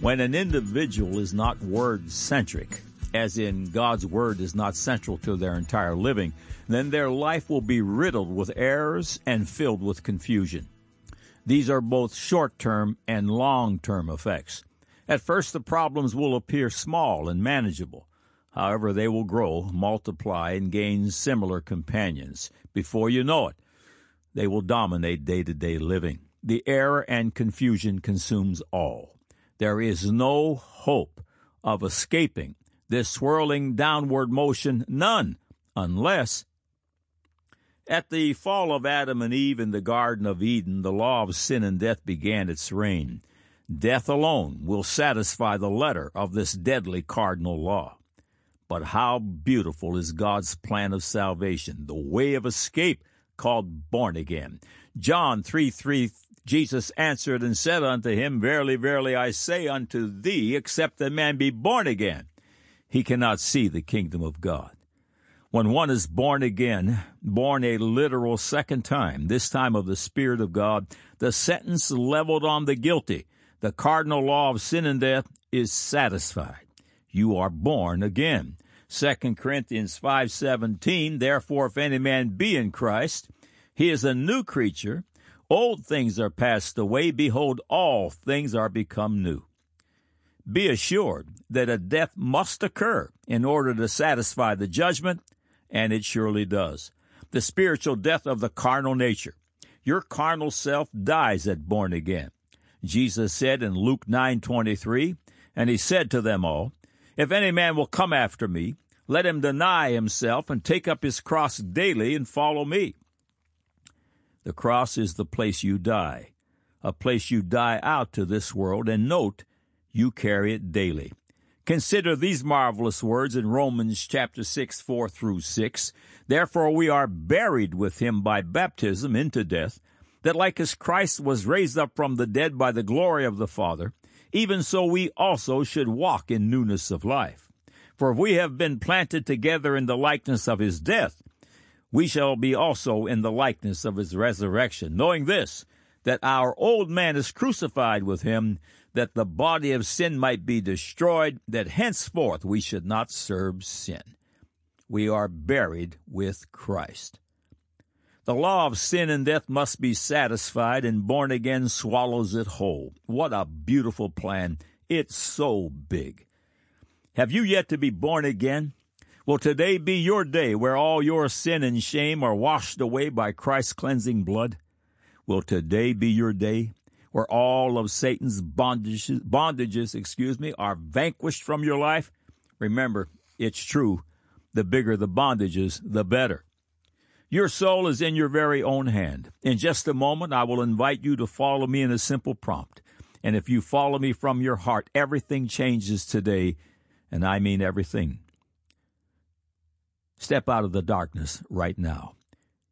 When an individual is not word centric, as in God's word is not central to their entire living, then their life will be riddled with errors and filled with confusion. These are both short term and long term effects. At first, the problems will appear small and manageable. However, they will grow, multiply, and gain similar companions. Before you know it, they will dominate day to day living. The error and confusion consumes all. There is no hope of escaping this swirling downward motion, none, unless at the fall of Adam and Eve in the Garden of Eden, the law of sin and death began its reign. Death alone will satisfy the letter of this deadly cardinal law. But how beautiful is God's plan of salvation, the way of escape called born again. John 3 3, Jesus answered and said unto him, Verily, verily, I say unto thee, except a man be born again, he cannot see the kingdom of God. When one is born again, born a literal second time, this time of the Spirit of God, the sentence leveled on the guilty, the cardinal law of sin and death, is satisfied. You are born again. 2 Corinthians 5:17 Therefore if any man be in Christ he is a new creature old things are passed away. Behold all things are become new. Be assured that a death must occur in order to satisfy the judgment and it surely does. The spiritual death of the carnal nature. Your carnal self dies at born again. Jesus said in Luke 9:23 and he said to them all if any man will come after me let him deny himself and take up his cross daily and follow me. The cross is the place you die, a place you die out to this world, and note, you carry it daily. Consider these marvelous words in Romans chapter 6, 4 through 6. Therefore we are buried with him by baptism into death, that like as Christ was raised up from the dead by the glory of the Father, even so we also should walk in newness of life. For if we have been planted together in the likeness of his death, we shall be also in the likeness of his resurrection, knowing this, that our old man is crucified with him, that the body of sin might be destroyed, that henceforth we should not serve sin. We are buried with Christ. The law of sin and death must be satisfied, and born again swallows it whole. What a beautiful plan! It's so big. Have you yet to be born again? Will today be your day where all your sin and shame are washed away by Christ's cleansing blood? Will today be your day where all of Satan's bondages, bondages, excuse me, are vanquished from your life? Remember, it's true. The bigger the bondages, the better. Your soul is in your very own hand. In just a moment, I will invite you to follow me in a simple prompt. And if you follow me from your heart, everything changes today and I mean everything. Step out of the darkness right now.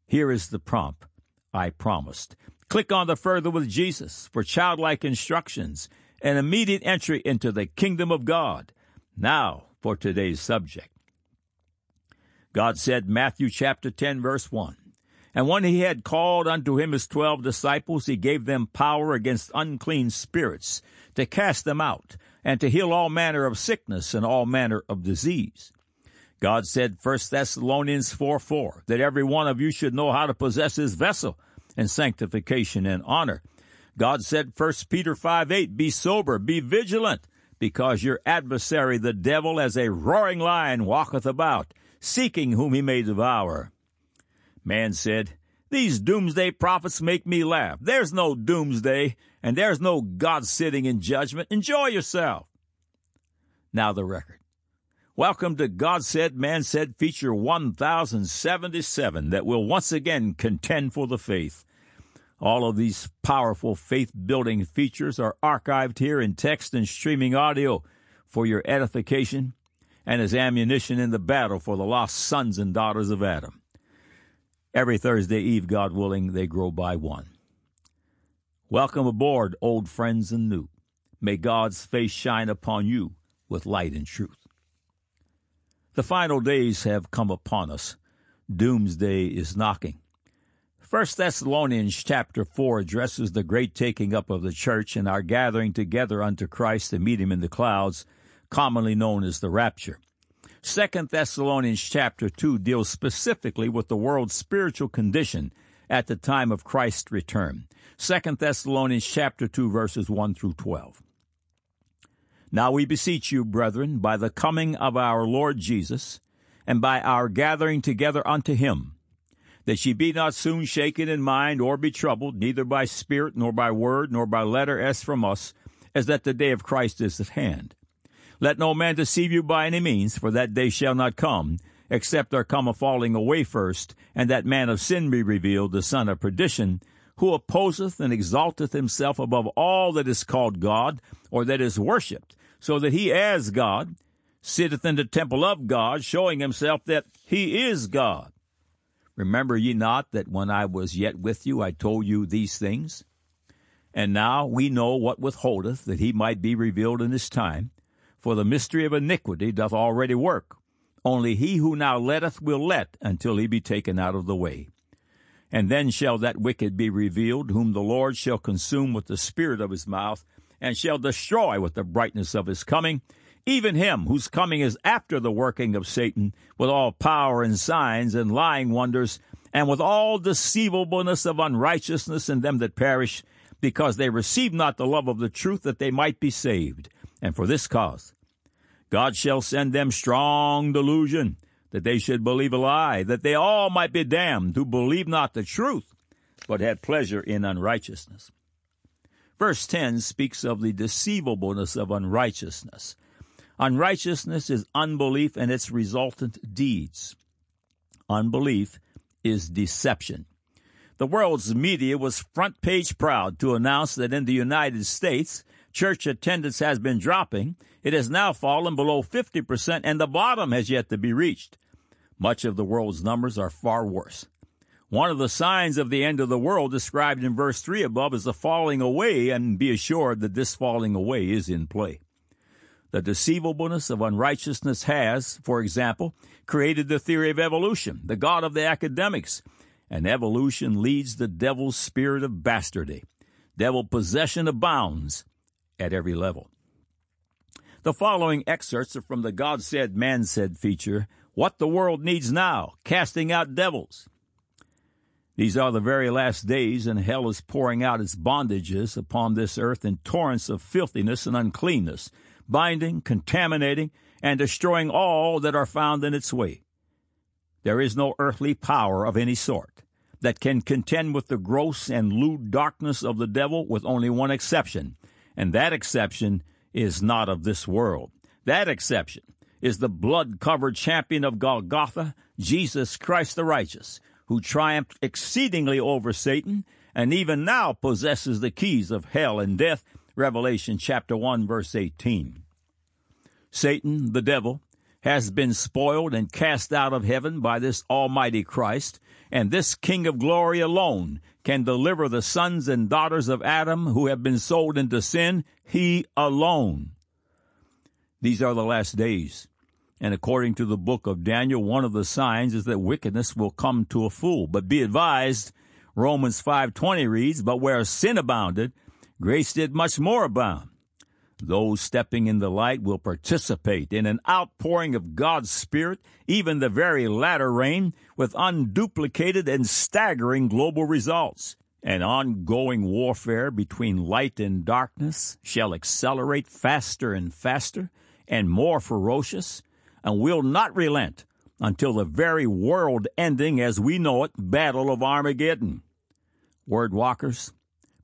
Here is the prompt I promised. Click on the Further with Jesus for childlike instructions and immediate entry into the kingdom of God. Now for today's subject. God said, Matthew chapter 10, verse 1. And when he had called unto him his twelve disciples, he gave them power against unclean spirits to cast them out and to heal all manner of sickness and all manner of disease. God said, 1 Thessalonians 4 4, that every one of you should know how to possess his vessel in sanctification and honor. God said, 1 Peter 5 8, be sober, be vigilant, because your adversary the devil as a roaring lion walketh about, seeking whom he may devour. Man said, these doomsday prophets make me laugh. There's no doomsday, and there's no God sitting in judgment. Enjoy yourself. Now the record. Welcome to God Said, Man Said feature 1077 that will once again contend for the faith. All of these powerful faith building features are archived here in text and streaming audio for your edification and as ammunition in the battle for the lost sons and daughters of Adam. Every Thursday Eve, God willing, they grow by one. Welcome aboard, old friends and new. May God's face shine upon you with light and truth. The final days have come upon us. Doomsday is knocking. First Thessalonians chapter 4 addresses the great taking up of the church and our gathering together unto Christ to meet him in the clouds, commonly known as the rapture. Second Thessalonians chapter 2 deals specifically with the world's spiritual condition at the time of Christ's return. Second Thessalonians chapter 2 verses 1 through 12. Now we beseech you, brethren, by the coming of our Lord Jesus, and by our gathering together unto him, that ye be not soon shaken in mind or be troubled, neither by spirit, nor by word, nor by letter as from us, as that the day of Christ is at hand. Let no man deceive you by any means, for that day shall not come, except there come a falling away first, and that man of sin be revealed, the son of perdition, who opposeth and exalteth himself above all that is called God, or that is worshipped, so that he as God sitteth in the temple of God, showing himself that he is God. Remember ye not that when I was yet with you I told you these things? And now we know what withholdeth, that he might be revealed in his time. For the mystery of iniquity doth already work. Only he who now letteth will let until he be taken out of the way. And then shall that wicked be revealed, whom the Lord shall consume with the spirit of his mouth, and shall destroy with the brightness of his coming, even him whose coming is after the working of Satan, with all power and signs and lying wonders, and with all deceivableness of unrighteousness in them that perish, because they receive not the love of the truth that they might be saved. And for this cause, God shall send them strong delusion, that they should believe a lie, that they all might be damned who believe not the truth, but had pleasure in unrighteousness. Verse 10 speaks of the deceivableness of unrighteousness. Unrighteousness is unbelief and its resultant deeds. Unbelief is deception. The world's media was front page proud to announce that in the United States, church attendance has been dropping. It has now fallen below 50%, and the bottom has yet to be reached. Much of the world's numbers are far worse. One of the signs of the end of the world described in verse 3 above is the falling away, and be assured that this falling away is in play. The deceivableness of unrighteousness has, for example, created the theory of evolution, the God of the academics, and evolution leads the devil's spirit of bastardy. Devil possession abounds at every level. The following excerpts are from the God said, man said feature, What the World Needs Now, Casting Out Devils. These are the very last days, and hell is pouring out its bondages upon this earth in torrents of filthiness and uncleanness binding, contaminating, and destroying all that are found in its way. There is no earthly power of any sort that can contend with the gross and lewd darkness of the devil with only one exception, and that exception is not of this world. That exception is the blood covered champion of Golgotha, Jesus Christ the righteous, who triumphed exceedingly over Satan and even now possesses the keys of hell and death Revelation chapter 1 verse 18. Satan, the devil, has been spoiled and cast out of heaven by this Almighty Christ, and this King of glory alone can deliver the sons and daughters of Adam who have been sold into sin, he alone. These are the last days. And according to the book of Daniel, one of the signs is that wickedness will come to a fool. But be advised, Romans 5:20 reads, "But where sin abounded, grace did much more abound. Those stepping in the light will participate in an outpouring of God's Spirit, even the very latter rain, with unduplicated and staggering global results. An ongoing warfare between light and darkness shall accelerate faster and faster and more ferocious, and will not relent until the very world ending as we know it battle of Armageddon. Word walkers,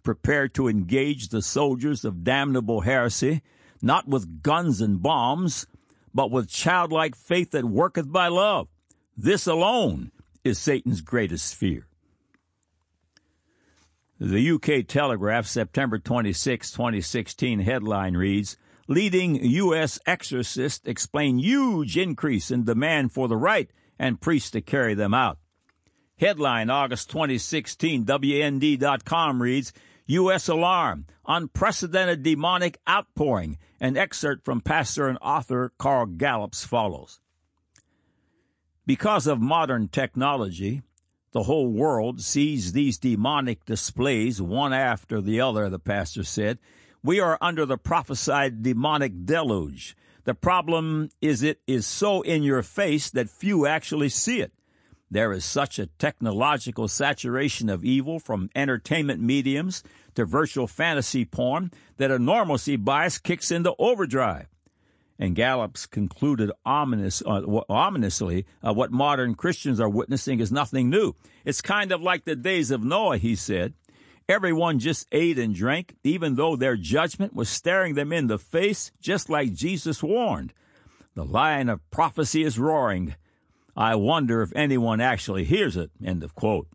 prepare to engage the soldiers of damnable heresy, not with guns and bombs, but with childlike faith that worketh by love. This alone is Satan's greatest fear. The UK Telegraph, September 26, 2016 headline reads, Leading U.S. exorcists explain huge increase in demand for the rite and priests to carry them out. Headline August 2016, WND.com reads, U.S. alarm, unprecedented demonic outpouring. An excerpt from pastor and author Carl Gallups follows. Because of modern technology, the whole world sees these demonic displays one after the other, the pastor said. We are under the prophesied demonic deluge. The problem is it is so in your face that few actually see it. There is such a technological saturation of evil from entertainment mediums to virtual fantasy porn that a normalcy bias kicks into overdrive. And Gallups concluded ominous, uh, ominously uh, what modern Christians are witnessing is nothing new. It's kind of like the days of Noah, he said. Everyone just ate and drank, even though their judgment was staring them in the face, just like Jesus warned. The lion of prophecy is roaring. I wonder if anyone actually hears it. End of quote.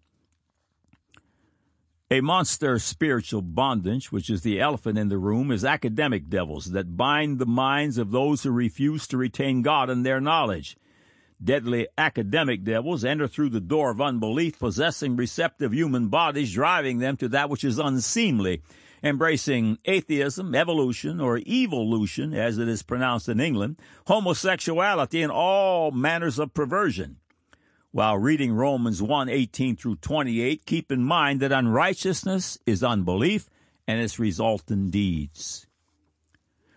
A monster spiritual bondage, which is the elephant in the room, is academic devils that bind the minds of those who refuse to retain God in their knowledge. Deadly academic devils enter through the door of unbelief, possessing receptive human bodies, driving them to that which is unseemly, embracing atheism, evolution, or evolution, as it is pronounced in England, homosexuality, and all manners of perversion. While reading Romans 1 18 through 28, keep in mind that unrighteousness is unbelief and its resultant deeds.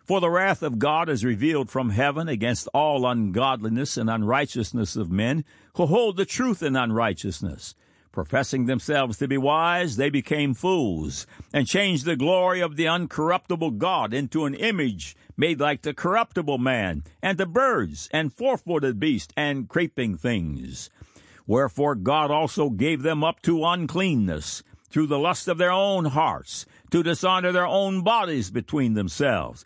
For the wrath of God is revealed from heaven against all ungodliness and unrighteousness of men who hold the truth in unrighteousness. Professing themselves to be wise, they became fools, and changed the glory of the uncorruptible God into an image made like the corruptible man, and the birds, and four footed beasts, and creeping things. Wherefore God also gave them up to uncleanness, through the lust of their own hearts, to dishonor their own bodies between themselves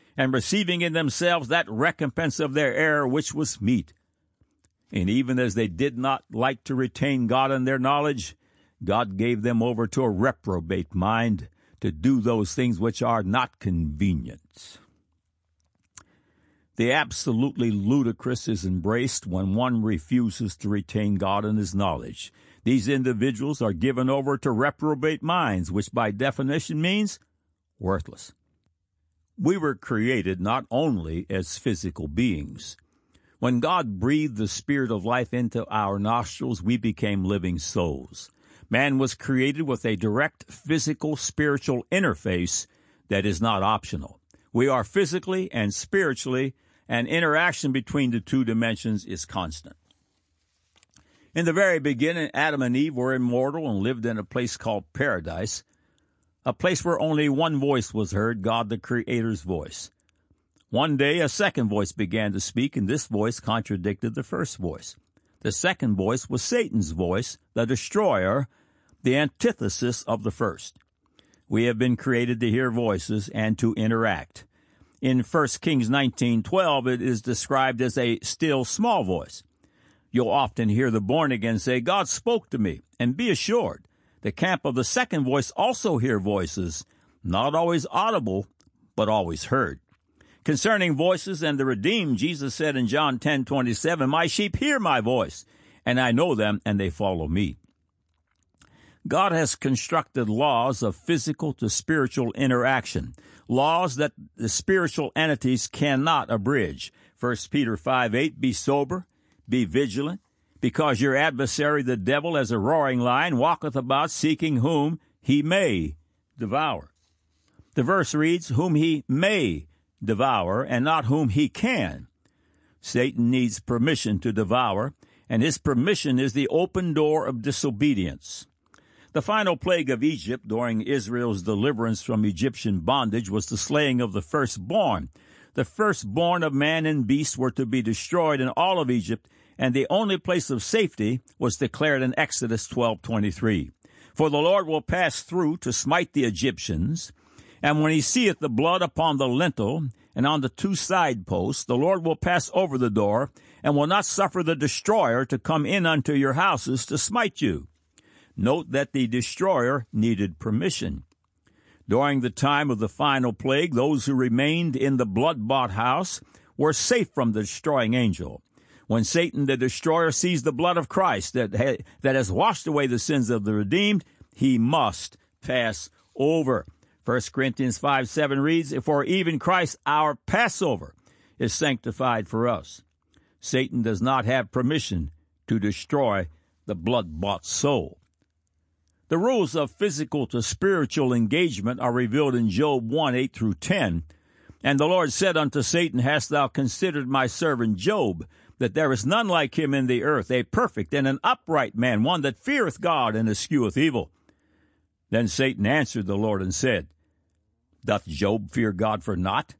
and receiving in themselves that recompense of their error which was meet. And even as they did not like to retain God in their knowledge, God gave them over to a reprobate mind to do those things which are not convenient. The absolutely ludicrous is embraced when one refuses to retain God in his knowledge. These individuals are given over to reprobate minds, which by definition means worthless. We were created not only as physical beings. When God breathed the spirit of life into our nostrils, we became living souls. Man was created with a direct physical spiritual interface that is not optional. We are physically and spiritually, and interaction between the two dimensions is constant. In the very beginning, Adam and Eve were immortal and lived in a place called paradise a place where only one voice was heard, God the Creator's voice. One day a second voice began to speak, and this voice contradicted the first voice. The second voice was Satan's voice, the destroyer, the antithesis of the first. We have been created to hear voices and to interact. In 1 Kings 19:12 it is described as a still small voice. You'll often hear the born again say, God spoke to me, and be assured, the camp of the second voice also hear voices, not always audible, but always heard. Concerning voices and the redeemed, Jesus said in John 10 27, My sheep hear my voice, and I know them, and they follow me. God has constructed laws of physical to spiritual interaction, laws that the spiritual entities cannot abridge. 1 Peter 5 8, be sober, be vigilant, because your adversary the devil as a roaring lion walketh about seeking whom he may devour. The verse reads, whom he may devour and not whom he can. Satan needs permission to devour, and his permission is the open door of disobedience. The final plague of Egypt during Israel's deliverance from Egyptian bondage was the slaying of the firstborn. The firstborn of man and beast were to be destroyed in all of Egypt, and the only place of safety was declared in Exodus 12:23. For the Lord will pass through to smite the Egyptians, and when he seeth the blood upon the lintel and on the two side posts, the Lord will pass over the door, and will not suffer the destroyer to come in unto your houses to smite you. Note that the destroyer needed permission. During the time of the final plague, those who remained in the blood bought house were safe from the destroying angel. When Satan the destroyer sees the blood of Christ that, ha- that has washed away the sins of the redeemed, he must pass over. 1 Corinthians 5 7 reads, For even Christ our Passover is sanctified for us. Satan does not have permission to destroy the blood bought soul. The rules of physical to spiritual engagement are revealed in Job 1 8 through 10. And the Lord said unto Satan, Hast thou considered my servant Job, that there is none like him in the earth, a perfect and an upright man, one that feareth God and escheweth evil? Then Satan answered the Lord and said, Doth Job fear God for naught?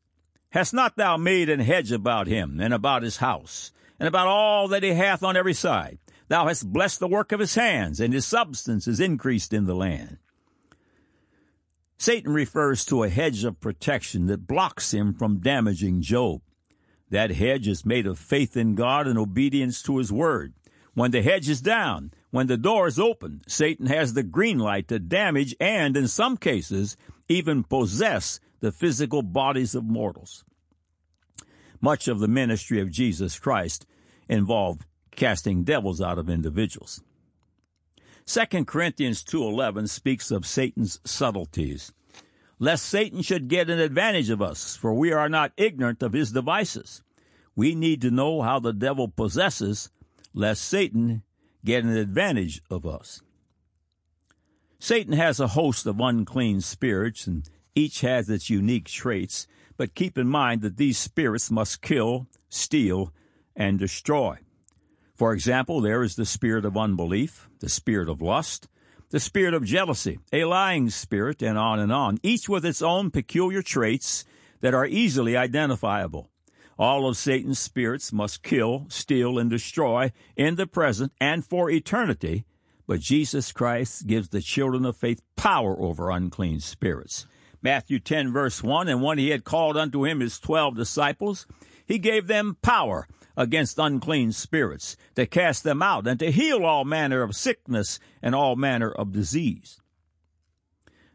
Hast not thou made an hedge about him, and about his house, and about all that he hath on every side? Thou hast blessed the work of his hands, and his substance is increased in the land. Satan refers to a hedge of protection that blocks him from damaging Job. That hedge is made of faith in God and obedience to his word. When the hedge is down, when the door is open, Satan has the green light to damage and, in some cases, even possess the physical bodies of mortals. Much of the ministry of Jesus Christ involved casting devils out of individuals. 2 Corinthians 2:11 speaks of Satan's subtleties. Lest Satan should get an advantage of us, for we are not ignorant of his devices. We need to know how the devil possesses, lest Satan get an advantage of us. Satan has a host of unclean spirits, and each has its unique traits, but keep in mind that these spirits must kill, steal, and destroy. For example, there is the spirit of unbelief, the spirit of lust, the spirit of jealousy, a lying spirit, and on and on, each with its own peculiar traits that are easily identifiable. All of Satan's spirits must kill, steal, and destroy in the present and for eternity, but Jesus Christ gives the children of faith power over unclean spirits. Matthew 10 verse 1, and when he had called unto him his twelve disciples, he gave them power against unclean spirits, to cast them out, and to heal all manner of sickness and all manner of disease.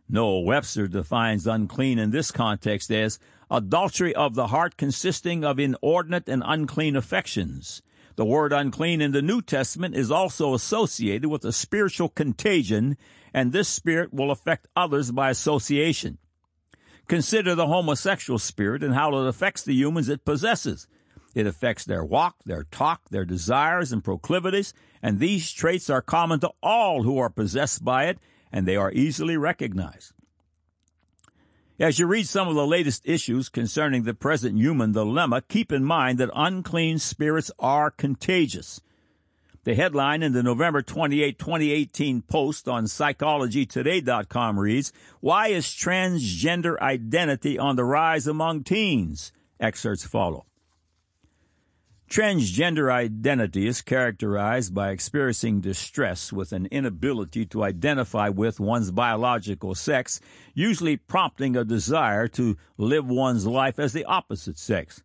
Noah Webster defines unclean in this context as adultery of the heart consisting of inordinate and unclean affections. The word unclean in the New Testament is also associated with a spiritual contagion, and this spirit will affect others by association. Consider the homosexual spirit and how it affects the humans it possesses. It affects their walk, their talk, their desires and proclivities, and these traits are common to all who are possessed by it, and they are easily recognized. As you read some of the latest issues concerning the present human dilemma, keep in mind that unclean spirits are contagious. The headline in the November 28, 2018 post on psychologytoday.com reads, Why is transgender identity on the rise among teens? Excerpts follow. Transgender identity is characterized by experiencing distress with an inability to identify with one's biological sex, usually prompting a desire to live one's life as the opposite sex.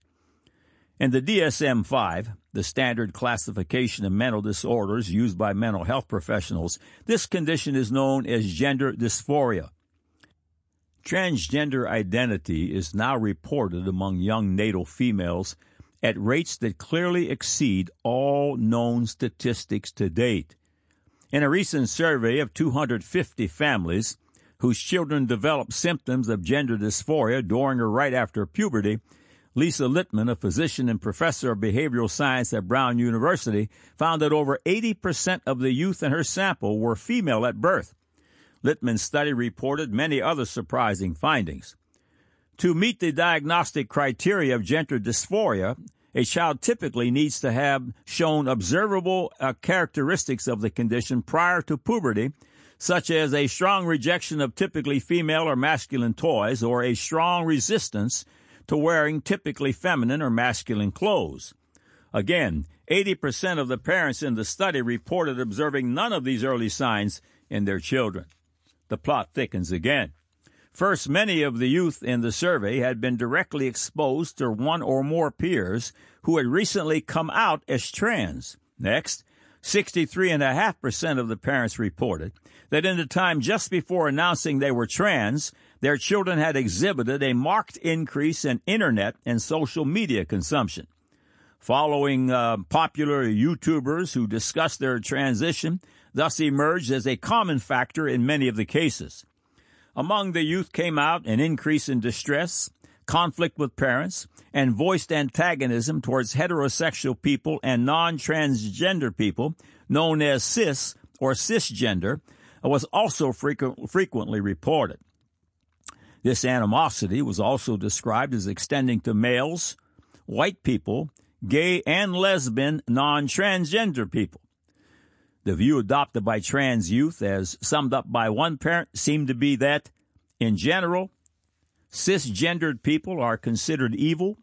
In the DSM 5, the standard classification of mental disorders used by mental health professionals, this condition is known as gender dysphoria. Transgender identity is now reported among young natal females at rates that clearly exceed all known statistics to date. In a recent survey of 250 families whose children developed symptoms of gender dysphoria during or right after puberty, Lisa Littman, a physician and professor of behavioral science at Brown University, found that over 80% of the youth in her sample were female at birth. Littman's study reported many other surprising findings. To meet the diagnostic criteria of gender dysphoria, a child typically needs to have shown observable uh, characteristics of the condition prior to puberty, such as a strong rejection of typically female or masculine toys or a strong resistance to wearing typically feminine or masculine clothes. Again, 80% of the parents in the study reported observing none of these early signs in their children. The plot thickens again. First, many of the youth in the survey had been directly exposed to one or more peers who had recently come out as trans. Next, 63.5% of the parents reported that in the time just before announcing they were trans, their children had exhibited a marked increase in internet and social media consumption. Following uh, popular YouTubers who discussed their transition, thus emerged as a common factor in many of the cases. Among the youth came out an increase in distress, conflict with parents, and voiced antagonism towards heterosexual people and non-transgender people, known as cis or cisgender, uh, was also frequent, frequently reported. This animosity was also described as extending to males, white people, gay and lesbian non-transgender people. The view adopted by trans youth, as summed up by one parent, seemed to be that, in general, cisgendered people are considered evil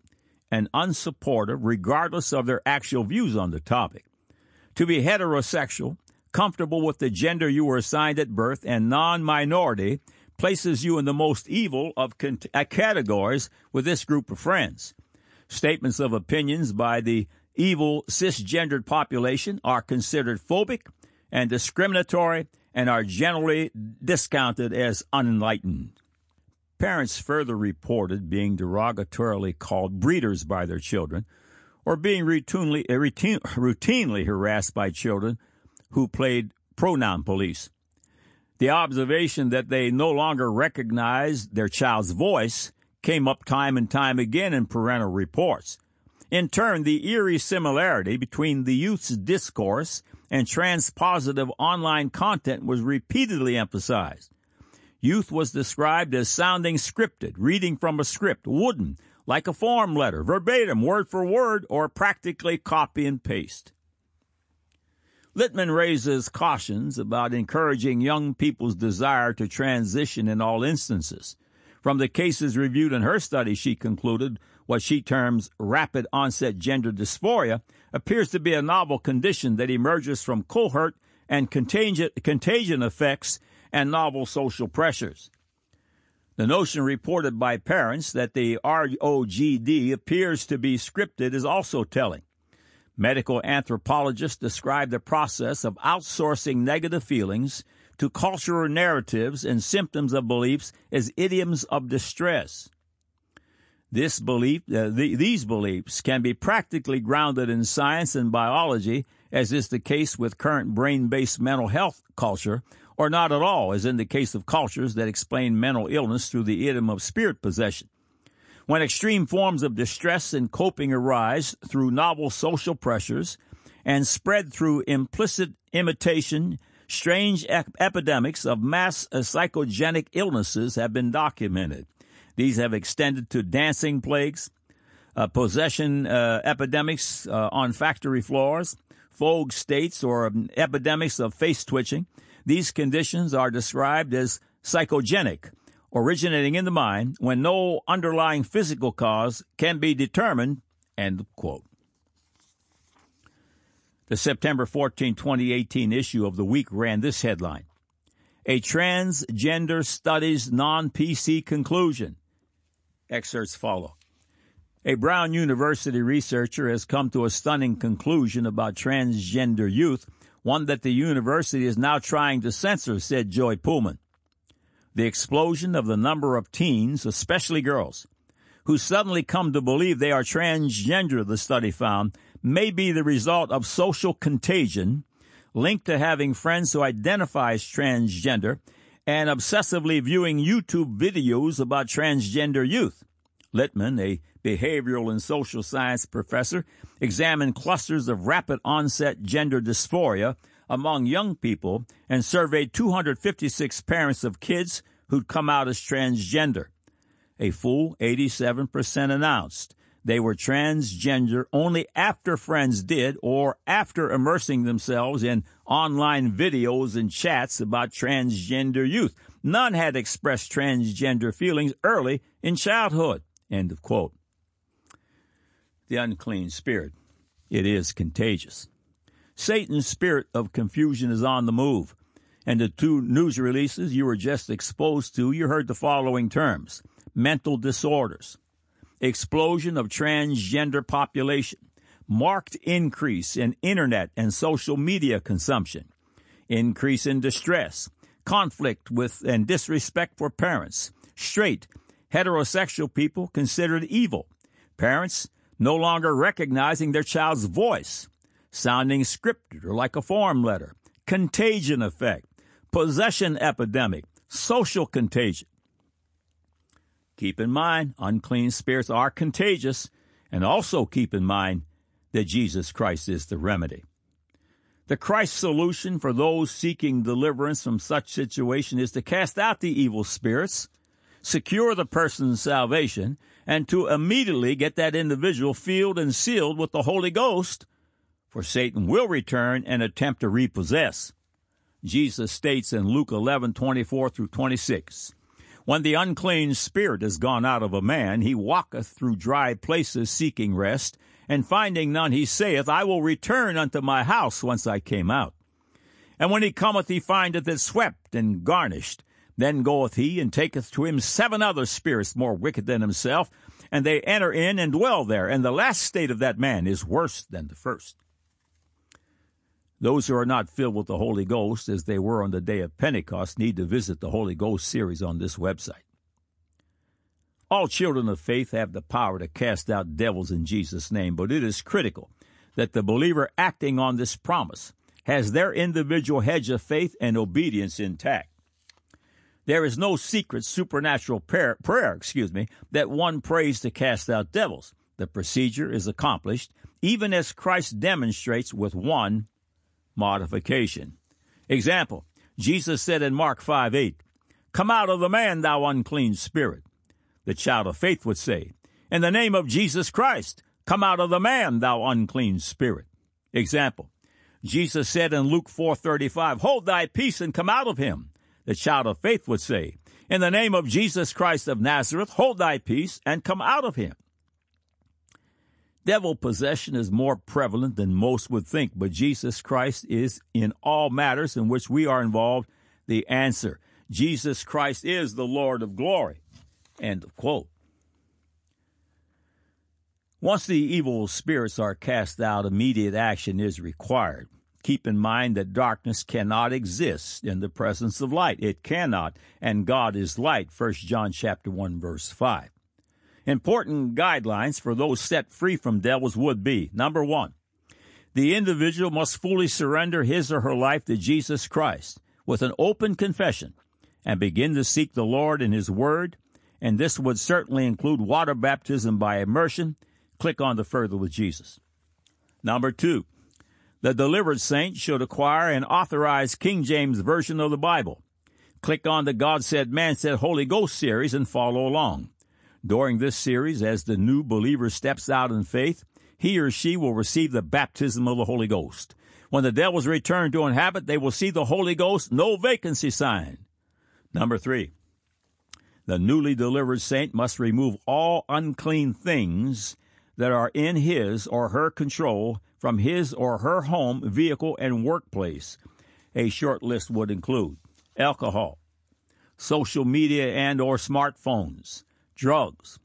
and unsupportive regardless of their actual views on the topic. To be heterosexual, comfortable with the gender you were assigned at birth, and non-minority places you in the most evil of uh, categories with this group of friends. Statements of opinions by the evil cisgendered population are considered phobic and discriminatory and are generally discounted as unenlightened. Parents further reported being derogatorily called breeders by their children or being routinely, routine, routinely harassed by children who played pronoun police. The observation that they no longer recognized their child's voice came up time and time again in parental reports. In turn, the eerie similarity between the youth's discourse and transpositive online content was repeatedly emphasized. Youth was described as sounding scripted, reading from a script, wooden, like a form letter, verbatim, word for word, or practically copy and paste. Littman raises cautions about encouraging young people's desire to transition in all instances. From the cases reviewed in her study, she concluded what she terms rapid onset gender dysphoria appears to be a novel condition that emerges from cohort and contagion, effects and novel social pressures. The notion reported by parents that the ROGD appears to be scripted is also telling. Medical anthropologists describe the process of outsourcing negative feelings to cultural narratives and symptoms of beliefs as idioms of distress. This belief, uh, the, these beliefs can be practically grounded in science and biology, as is the case with current brain-based mental health culture, or not at all, as in the case of cultures that explain mental illness through the idiom of spirit possession. When extreme forms of distress and coping arise through novel social pressures and spread through implicit imitation, strange ep- epidemics of mass uh, psychogenic illnesses have been documented. These have extended to dancing plagues, uh, possession uh, epidemics uh, on factory floors, Fugue states or epidemics of face twitching, these conditions are described as psychogenic, originating in the mind when no underlying physical cause can be determined. End quote. The September 14, 2018 issue of The Week ran this headline A Transgender Studies Non PC Conclusion. Excerpts follow. A Brown University researcher has come to a stunning conclusion about transgender youth one that the university is now trying to censor, said Joy Pullmann. The explosion of the number of teens, especially girls, who suddenly come to believe they are transgender, the study found, may be the result of social contagion linked to having friends who identify as transgender and obsessively viewing YouTube videos about transgender youth. Littman, a behavioral and social science professor, examined clusters of rapid onset gender dysphoria among young people and surveyed 256 parents of kids who'd come out as transgender. A full 87% announced they were transgender only after friends did or after immersing themselves in online videos and chats about transgender youth. None had expressed transgender feelings early in childhood. End of quote the unclean spirit. It is contagious. Satan's spirit of confusion is on the move. And the two news releases you were just exposed to, you heard the following terms mental disorders, explosion of transgender population, marked increase in internet and social media consumption, increase in distress, conflict with and disrespect for parents, straight, heterosexual people considered evil, parents no longer recognizing their child's voice, sounding scripted or like a form letter, contagion effect, possession epidemic, social contagion. Keep in mind, unclean spirits are contagious, and also keep in mind that Jesus Christ is the remedy. The Christ solution for those seeking deliverance from such situation is to cast out the evil spirits, secure the person's salvation, and to immediately get that individual filled and sealed with the Holy Ghost, for Satan will return and attempt to repossess. Jesus states in Luke 11:24 through 26, When the unclean spirit is gone out of a man, he walketh through dry places seeking rest, and finding none, he saith, I will return unto my house whence I came out. And when he cometh, he findeth it swept and garnished. Then goeth he and taketh to him seven other spirits more wicked than himself, and they enter in and dwell there, and the last state of that man is worse than the first. Those who are not filled with the Holy Ghost, as they were on the day of Pentecost, need to visit the Holy Ghost series on this website. All children of faith have the power to cast out devils in Jesus' name, but it is critical that the believer acting on this promise has their individual hedge of faith and obedience intact. There is no secret supernatural prayer, prayer, excuse me, that one prays to cast out devils. The procedure is accomplished even as Christ demonstrates with one modification. Example, Jesus said in Mark 5 8, Come out of the man, thou unclean spirit the child of faith would say, In the name of Jesus Christ, come out of the man, thou unclean spirit. Example, Jesus said in Luke 4:35, Hold thy peace and come out of him. The child of faith would say, In the name of Jesus Christ of Nazareth, hold thy peace and come out of him. Devil possession is more prevalent than most would think, but Jesus Christ is in all matters in which we are involved the answer. Jesus Christ is the Lord of glory. End of quote. Once the evil spirits are cast out, immediate action is required. Keep in mind that darkness cannot exist in the presence of light. It cannot, and God is light. 1 John chapter 1 verse 5. Important guidelines for those set free from devils would be number 1. The individual must fully surrender his or her life to Jesus Christ with an open confession and begin to seek the Lord in his word and this would certainly include water baptism by immersion. Click on the Further with Jesus. Number two, the delivered saint should acquire an authorized King James Version of the Bible. Click on the God Said, Man Said Holy Ghost series and follow along. During this series, as the new believer steps out in faith, he or she will receive the baptism of the Holy Ghost. When the devils return to inhabit, they will see the Holy Ghost, no vacancy sign. Number three, the newly delivered saint must remove all unclean things that are in his or her control from his or her home, vehicle, and workplace. A short list would include alcohol, social media and or smartphones, drugs,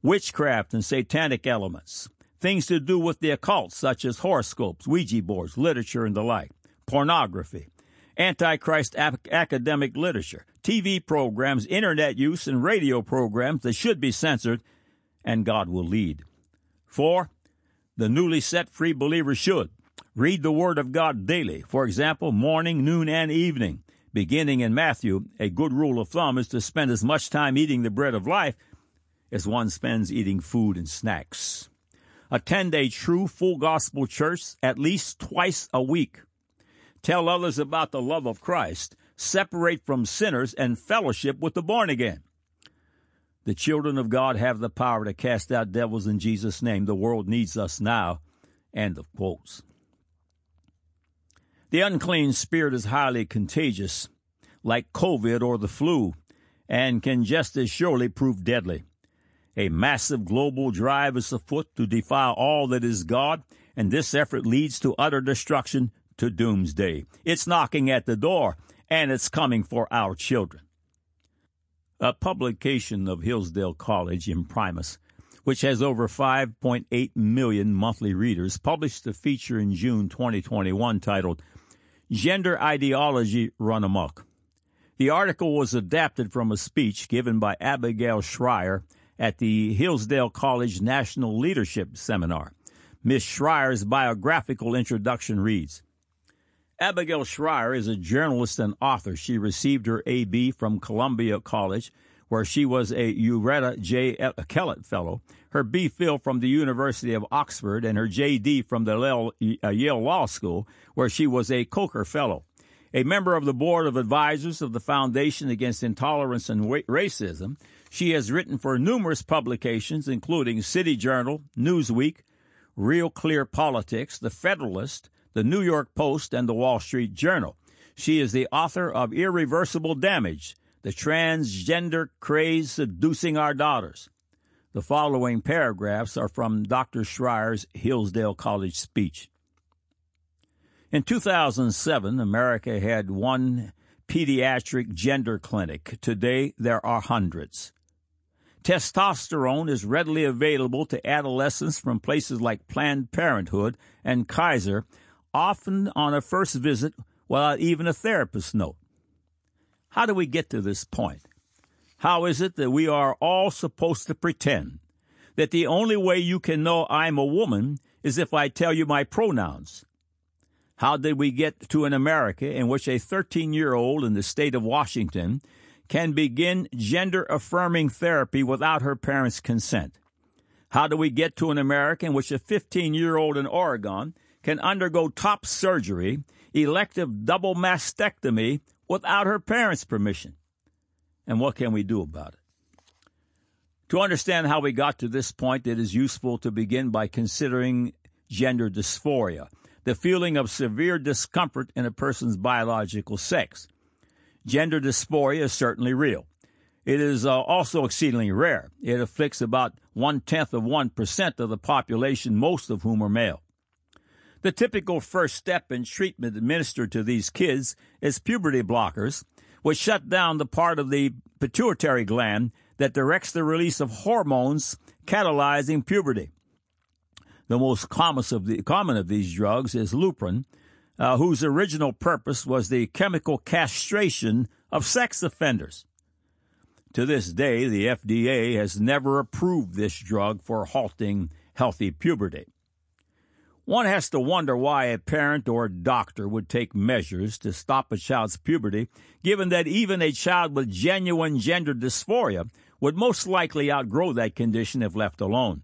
witchcraft and satanic elements, things to do with the occult such as horoscopes, Ouija boards, literature and the like, pornography, antichrist ap- academic literature, TV programs, internet use, and radio programs that should be censored, and God will lead. Four, the newly set free believer should read the Word of God daily, for example, morning, noon, and evening. Beginning in Matthew, a good rule of thumb is to spend as much time eating the bread of life as one spends eating food and snacks. Attend a true full gospel church at least twice a week. Tell others about the love of Christ. Separate from sinners and fellowship with the born again. The children of God have the power to cast out devils in Jesus' name. The world needs us now. End of quotes. The unclean spirit is highly contagious, like COVID or the flu, and can just as surely prove deadly. A massive global drive is afoot to defile all that is God, and this effort leads to utter destruction to doomsday. It's knocking at the door, and it's coming for our children. A publication of Hillsdale College Imprimis, which has over 5.8 million monthly readers, published a feature in June 2021 titled Gender Ideology Run Amok. The article was adapted from a speech given by Abigail Shrier at the Hillsdale College National Leadership Seminar. Miss Shrier's biographical introduction reads Abigail Shrier is a journalist and author. She received her AB from Columbia College, where she was a Euretta J. Kellett Fellow, her B. Phil from the University of Oxford, and her J.D. from the uh, Yale Law School, where she was a Coker Fellow. A member of the Board of Advisors of the Foundation Against Intolerance and Racism, she has written for numerous publications, including City Journal, Newsweek, Real Clear Politics, The Federalist, the New York Post, and the Wall Street Journal. She is the author of Irreversible Damage The Transgender Craze Seducing Our Daughters. The following paragraphs are from Dr. Shrier's Hillsdale College speech. In 2007, America had one pediatric gender clinic. Today, there are hundreds. Testosterone is readily available to adolescents from places like Planned Parenthood and Kaiser often on a first visit without even a therapist note. How do we get to this point? How is it that we are all supposed to pretend that the only way you can know I'm a woman is if I tell you my pronouns? How did we get to an America in which a 13 year old in the state of Washington can begin gender affirming therapy without her parents' consent? How do we get to an America in which a 15 year old in Oregon can undergo top surgery, elective double mastectomy, without her parents' permission. And what can we do about it? To understand how we got to this point, it is useful to begin by considering gender dysphoria, the feeling of severe discomfort in a person's biological sex. Gender dysphoria is certainly real. It is uh, also exceedingly rare. It afflicts about one tenth of 1% of the population, most of whom are male. The typical first step in treatment administered to these kids is puberty blockers, which shut down the part of the pituitary gland that directs the release of hormones catalyzing puberty. The most common of, these drugs is Lupron, uh, whose original purpose was the chemical castration of sex offenders. To this day, the FDA has never approved this drug for halting healthy puberty. One has to wonder why a parent or a doctor would take measures to stop a child's puberty, given that even a child with genuine gender dysphoria would most likely outgrow that condition if left alone.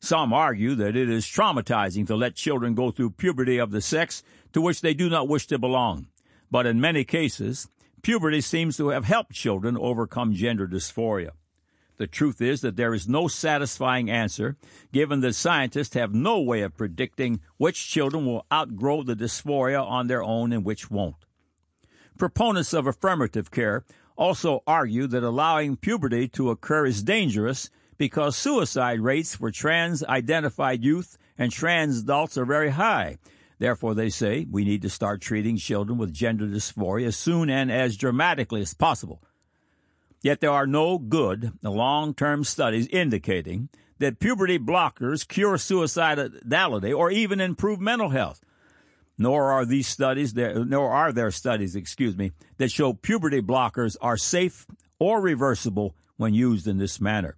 Some argue that it is traumatizing to let children go through puberty of the sex to which they do not wish to belong. But in many cases, puberty seems to have helped children overcome gender dysphoria. The truth is that there is no satisfying answer, given that scientists have no way of predicting which children will outgrow the dysphoria on their own and which won't. Proponents of affirmative care also argue that allowing puberty to occur is dangerous because suicide rates for trans identified youth and trans adults are very high. Therefore, they say we need to start treating children with gender dysphoria as soon and as dramatically as possible. Yet there are no good long term studies indicating that puberty blockers cure suicidality or even improve mental health. Nor are these studies there, nor are there studies, excuse me, that show puberty blockers are safe or reversible when used in this manner.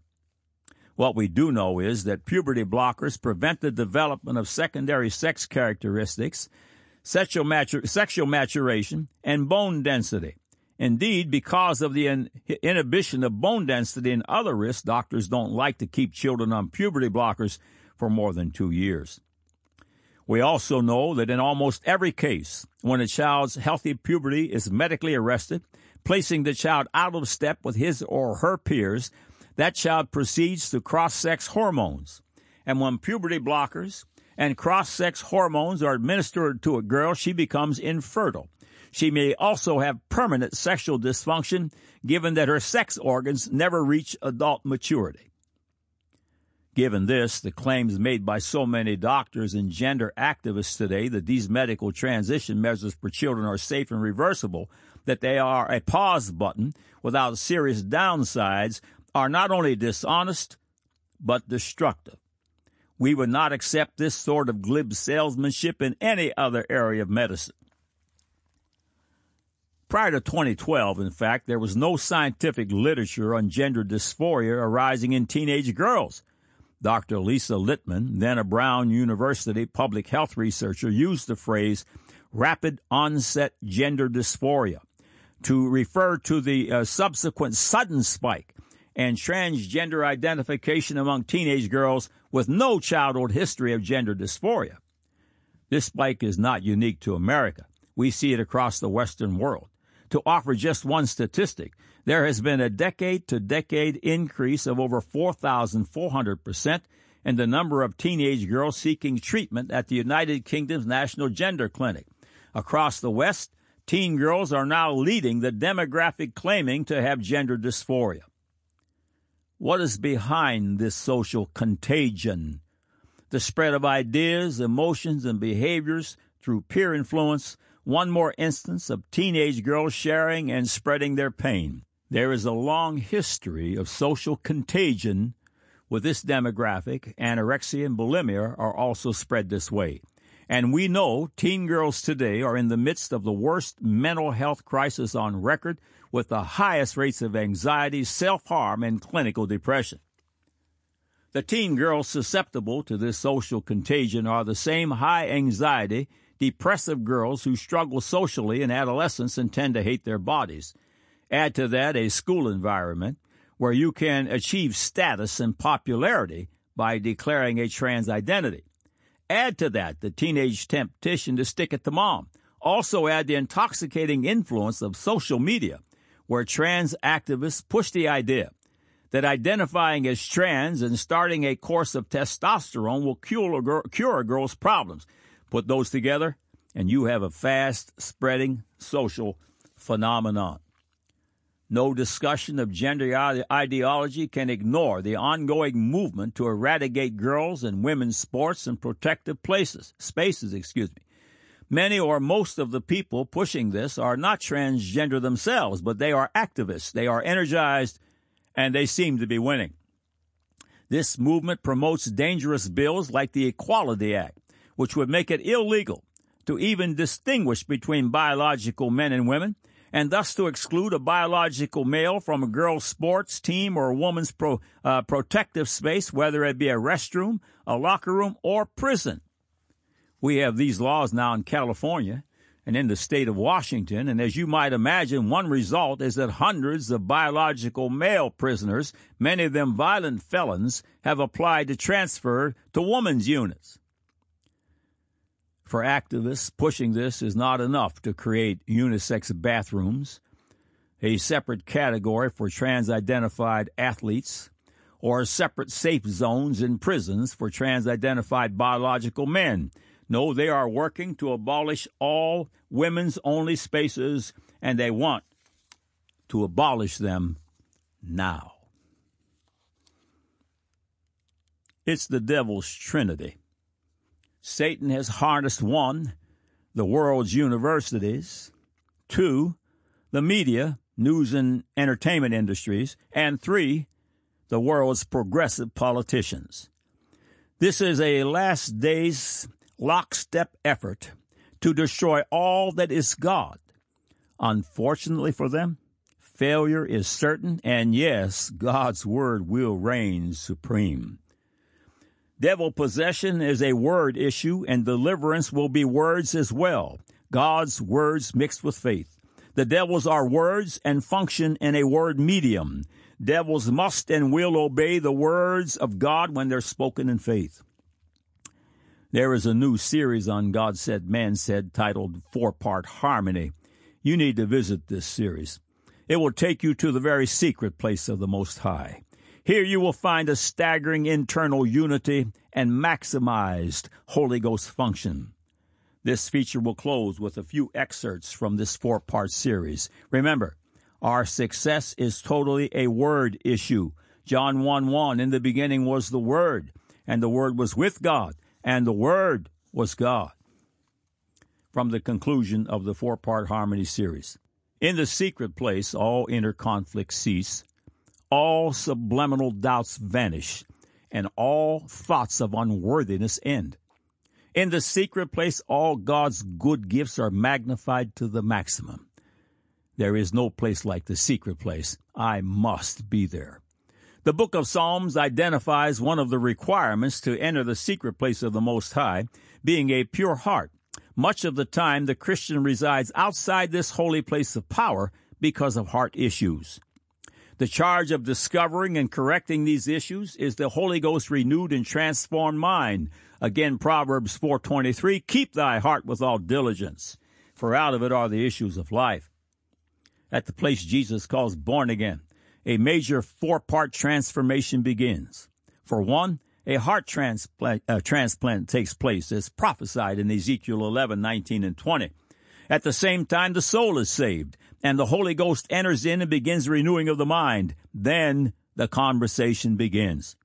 What we do know is that puberty blockers prevent the development of secondary sex characteristics, sexual, matur- sexual maturation, and bone density. Indeed, because of the in- inhibition of bone density and other risks, doctors don't like to keep children on puberty blockers for more than two years. We also know that in almost every case, when a child's healthy puberty is medically arrested, placing the child out of step with his or her peers, that child proceeds to cross sex hormones. And when puberty blockers and cross sex hormones are administered to a girl, she becomes infertile she may also have permanent sexual dysfunction given that her sex organs never reach adult maturity. Given this, the claims made by so many doctors and gender activists today that these medical transition measures for children are safe and reversible, that they are a pause button without serious downsides, are not only dishonest, but destructive. We would not accept this sort of glib salesmanship in any other area of medicine. Prior to 2012, in fact, there was no scientific literature on gender dysphoria arising in teenage girls. Dr. Lisa Littman, then a Brown University public health researcher, used the phrase rapid onset gender dysphoria to refer to the uh, subsequent sudden spike and transgender identification among teenage girls with no childhood history of gender dysphoria. This spike is not unique to America. We see it across the Western world. To offer just one statistic, there has been a decade to decade increase of over 4,400% in the number of teenage girls seeking treatment at the United Kingdom's National Gender Clinic. Across the West, teen girls are now leading the demographic claiming to have gender dysphoria. What is behind this social contagion? The spread of ideas, emotions, and behaviors through peer influence, one more instance of teenage girls sharing and spreading their pain. There is a long history of social contagion with this demographic. Anorexia and bulimia are also spread this way. And we know teen girls today are in the midst of the worst mental health crisis on record with the highest rates of anxiety, self harm, and clinical depression. The teen girls susceptible to this social contagion are the same high anxiety, depressive girls who struggle socially in adolescence and tend to hate their bodies. Add to that a school environment where you can achieve status and popularity by declaring a trans identity. Add to that the teenage temptation to stick it to mom. Also add the intoxicating influence of social media where trans activists push the idea that identifying as trans and starting a course of testosterone will cure a, girl, cure a girl's problems. Put those together, and you have a fast spreading social phenomenon. No discussion of gender ideology can ignore the ongoing movement to eradicate girls and women's sports and protective places, spaces, excuse me. Many or most of the people pushing this are not transgender themselves, but they are activists. They are energized and they seem to be winning. This movement promotes dangerous bills like the Equality Act, which would make it illegal to even distinguish between biological men and women, and thus to exclude a biological male from a girl's sports team or a woman's pro, uh, protective space, whether it be a restroom, a locker room, or prison. We have these laws now in California and in the state of Washington, and as you might imagine, one result is that hundreds of biological male prisoners, many of them violent felons, have applied to transfer to women's units. For activists, pushing this is not enough to create unisex bathrooms, a separate category for trans identified athletes, or separate safe zones in prisons for trans identified biological men no, they are working to abolish all women's only spaces, and they want to abolish them now. It's the devil's trinity. Satan has harnessed one, the world's universities, two, the media, news and entertainment industries, and three, the world's progressive politicians. This is a last days lockstep effort to destroy all that is God. Unfortunately for them, failure is certain, and yes, God's word will reign supreme. Devil possession is a word issue, and deliverance will be words as well. God's words mixed with faith. The devils are words and function in a word medium. Devils must and will obey the words of God when they're spoken in faith. There is a new series on God Said, Man Said titled Four Part Harmony. You need to visit this series. It will take you to the very secret place of the Most High. Here you will find a staggering internal unity and maximized Holy Ghost function. This feature will close with a few excerpts from this four part series. Remember, our success is totally a word issue. John 1 1 In the beginning was the Word, and the Word was with God, and the Word was God. From the conclusion of the four part harmony series. In the secret place, all inner conflicts cease, all subliminal doubts vanish, and all thoughts of unworthiness end. In the secret place, all God's good gifts are magnified to the maximum. There is no place like the secret place. I must be there. The book of Psalms identifies one of the requirements to enter the secret place of the Most High, being a pure heart. Much of the time, the Christian resides outside this holy place of power because of heart issues. The charge of discovering and correcting these issues is the Holy Ghost renewed and transformed mind. Again, Proverbs 4:23, keep thy heart with all diligence, for out of it are the issues of life at the place Jesus calls born again, a major four part transformation begins. For one, a heart transplant, uh, transplant takes place as prophesied in Ezekiel 11:19 and 20. At the same time, the soul is saved, and the Holy Ghost enters in and begins renewing of the mind. Then the conversation begins.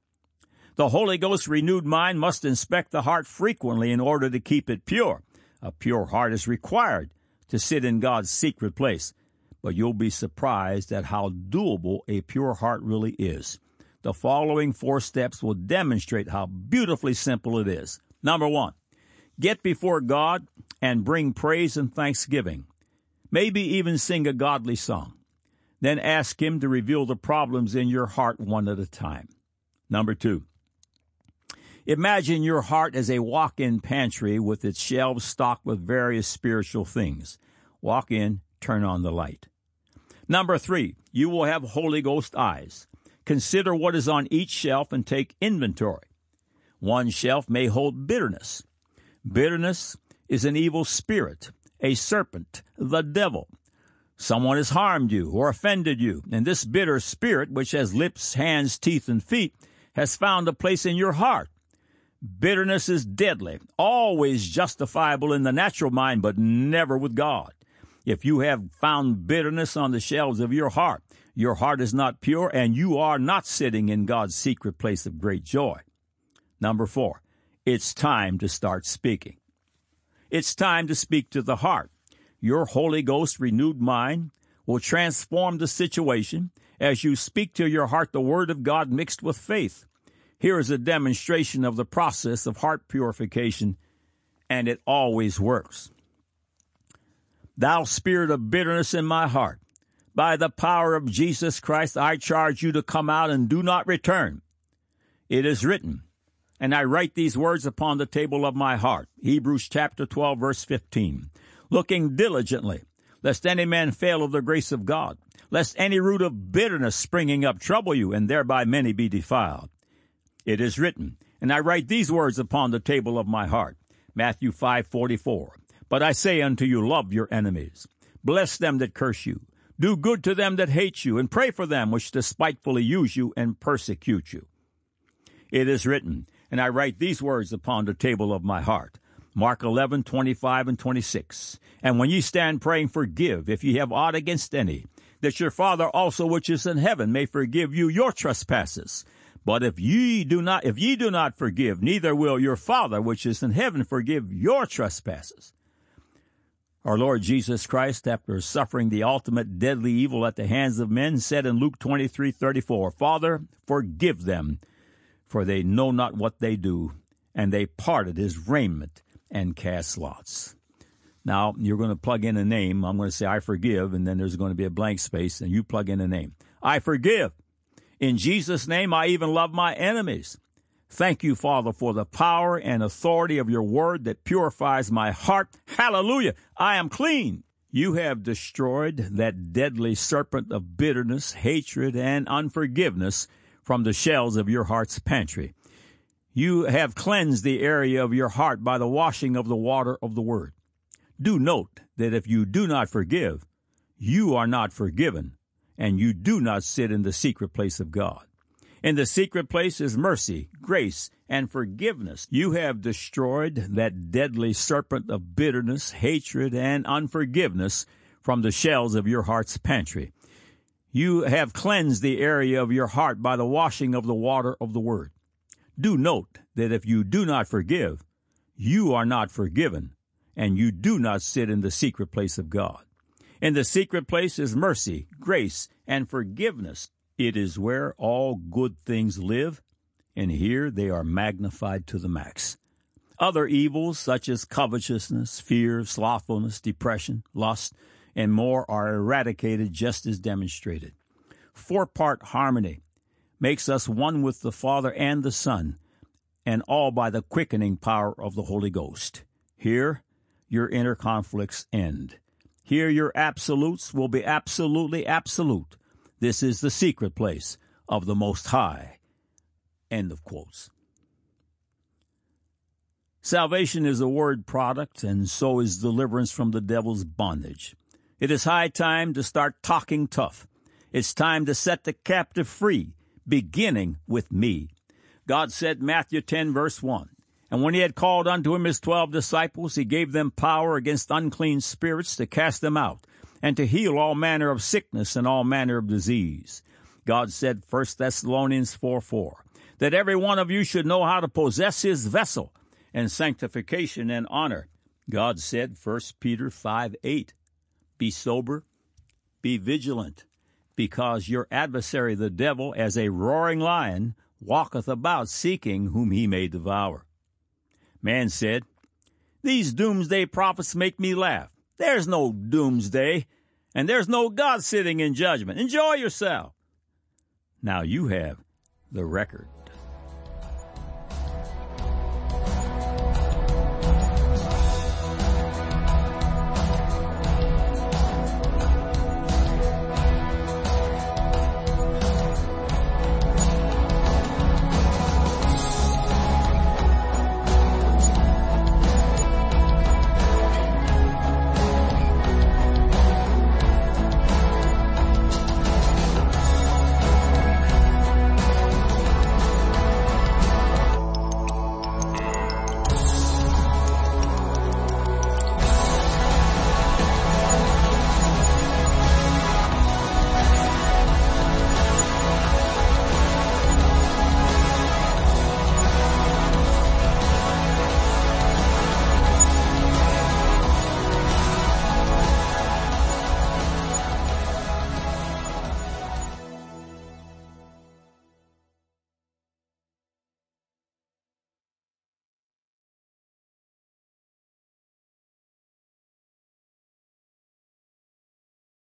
The Holy Ghost renewed mind must inspect the heart frequently in order to keep it pure. A pure heart is required to sit in God's secret place but you'll be surprised at how doable a pure heart really is. The following four steps will demonstrate how beautifully simple it is. Number one, get before God and bring praise and thanksgiving. Maybe even sing a godly song. Then ask Him to reveal the problems in your heart one at a time. Number two, imagine your heart as a walk in pantry with its shelves stocked with various spiritual things. Walk in, turn on the light. Number three, you will have Holy Ghost eyes. Consider what is on each shelf and take inventory. One shelf may hold bitterness. Bitterness is an evil spirit, a serpent, the devil. Someone has harmed you or offended you, and this bitter spirit, which has lips, hands, teeth, and feet, has found a place in your heart. Bitterness is deadly, always justifiable in the natural mind, but never with God. If you have found bitterness on the shelves of your heart, your heart is not pure and you are not sitting in God's secret place of great joy. Number four, it's time to start speaking. It's time to speak to the heart. Your Holy Ghost renewed mind will transform the situation as you speak to your heart the Word of God mixed with faith. Here is a demonstration of the process of heart purification, and it always works. Thou spirit of bitterness in my heart, by the power of Jesus Christ, I charge you to come out and do not return. It is written, and I write these words upon the table of my heart. Hebrews chapter 12, verse 15. Looking diligently, lest any man fail of the grace of God, lest any root of bitterness springing up trouble you, and thereby many be defiled. It is written, and I write these words upon the table of my heart. Matthew 5, 44. But I say unto you, love your enemies. Bless them that curse you. Do good to them that hate you, and pray for them which despitefully use you and persecute you. It is written, and I write these words upon the table of my heart. Mark 11, 25 and 26. And when ye stand praying, forgive if ye have aught against any, that your Father also which is in heaven may forgive you your trespasses. But if ye do not, if ye do not forgive, neither will your Father which is in heaven forgive your trespasses. Our Lord Jesus Christ, after suffering the ultimate deadly evil at the hands of men, said in Luke 23 34, Father, forgive them, for they know not what they do. And they parted his raiment and cast lots. Now, you're going to plug in a name. I'm going to say, I forgive, and then there's going to be a blank space, and you plug in a name. I forgive. In Jesus' name, I even love my enemies. Thank you, Father, for the power and authority of your word that purifies my heart. Hallelujah. I am clean. You have destroyed that deadly serpent of bitterness, hatred, and unforgiveness from the shelves of your heart's pantry. You have cleansed the area of your heart by the washing of the water of the word. Do note that if you do not forgive, you are not forgiven, and you do not sit in the secret place of God. In the secret place is mercy, grace, and forgiveness. You have destroyed that deadly serpent of bitterness, hatred, and unforgiveness from the shells of your heart's pantry. You have cleansed the area of your heart by the washing of the water of the Word. Do note that if you do not forgive, you are not forgiven, and you do not sit in the secret place of God. In the secret place is mercy, grace, and forgiveness. It is where all good things live, and here they are magnified to the max. Other evils, such as covetousness, fear, slothfulness, depression, lust, and more are eradicated just as demonstrated. Four part harmony makes us one with the Father and the Son, and all by the quickening power of the Holy Ghost. Here, your inner conflicts end. Here, your absolutes will be absolutely absolute. This is the secret place of the Most High. End of quotes. Salvation is a word product, and so is deliverance from the devil's bondage. It is high time to start talking tough. It's time to set the captive free, beginning with me. God said, Matthew 10, verse 1, And when he had called unto him his twelve disciples, he gave them power against unclean spirits to cast them out, and to heal all manner of sickness and all manner of disease. God said, 1 Thessalonians 4, 4, that every one of you should know how to possess his vessel and sanctification and honor. God said, 1 Peter 5 8, Be sober, be vigilant, because your adversary the devil, as a roaring lion, walketh about seeking whom he may devour. Man said, These doomsday prophets make me laugh. There's no doomsday, and there's no God sitting in judgment. Enjoy yourself. Now you have the record.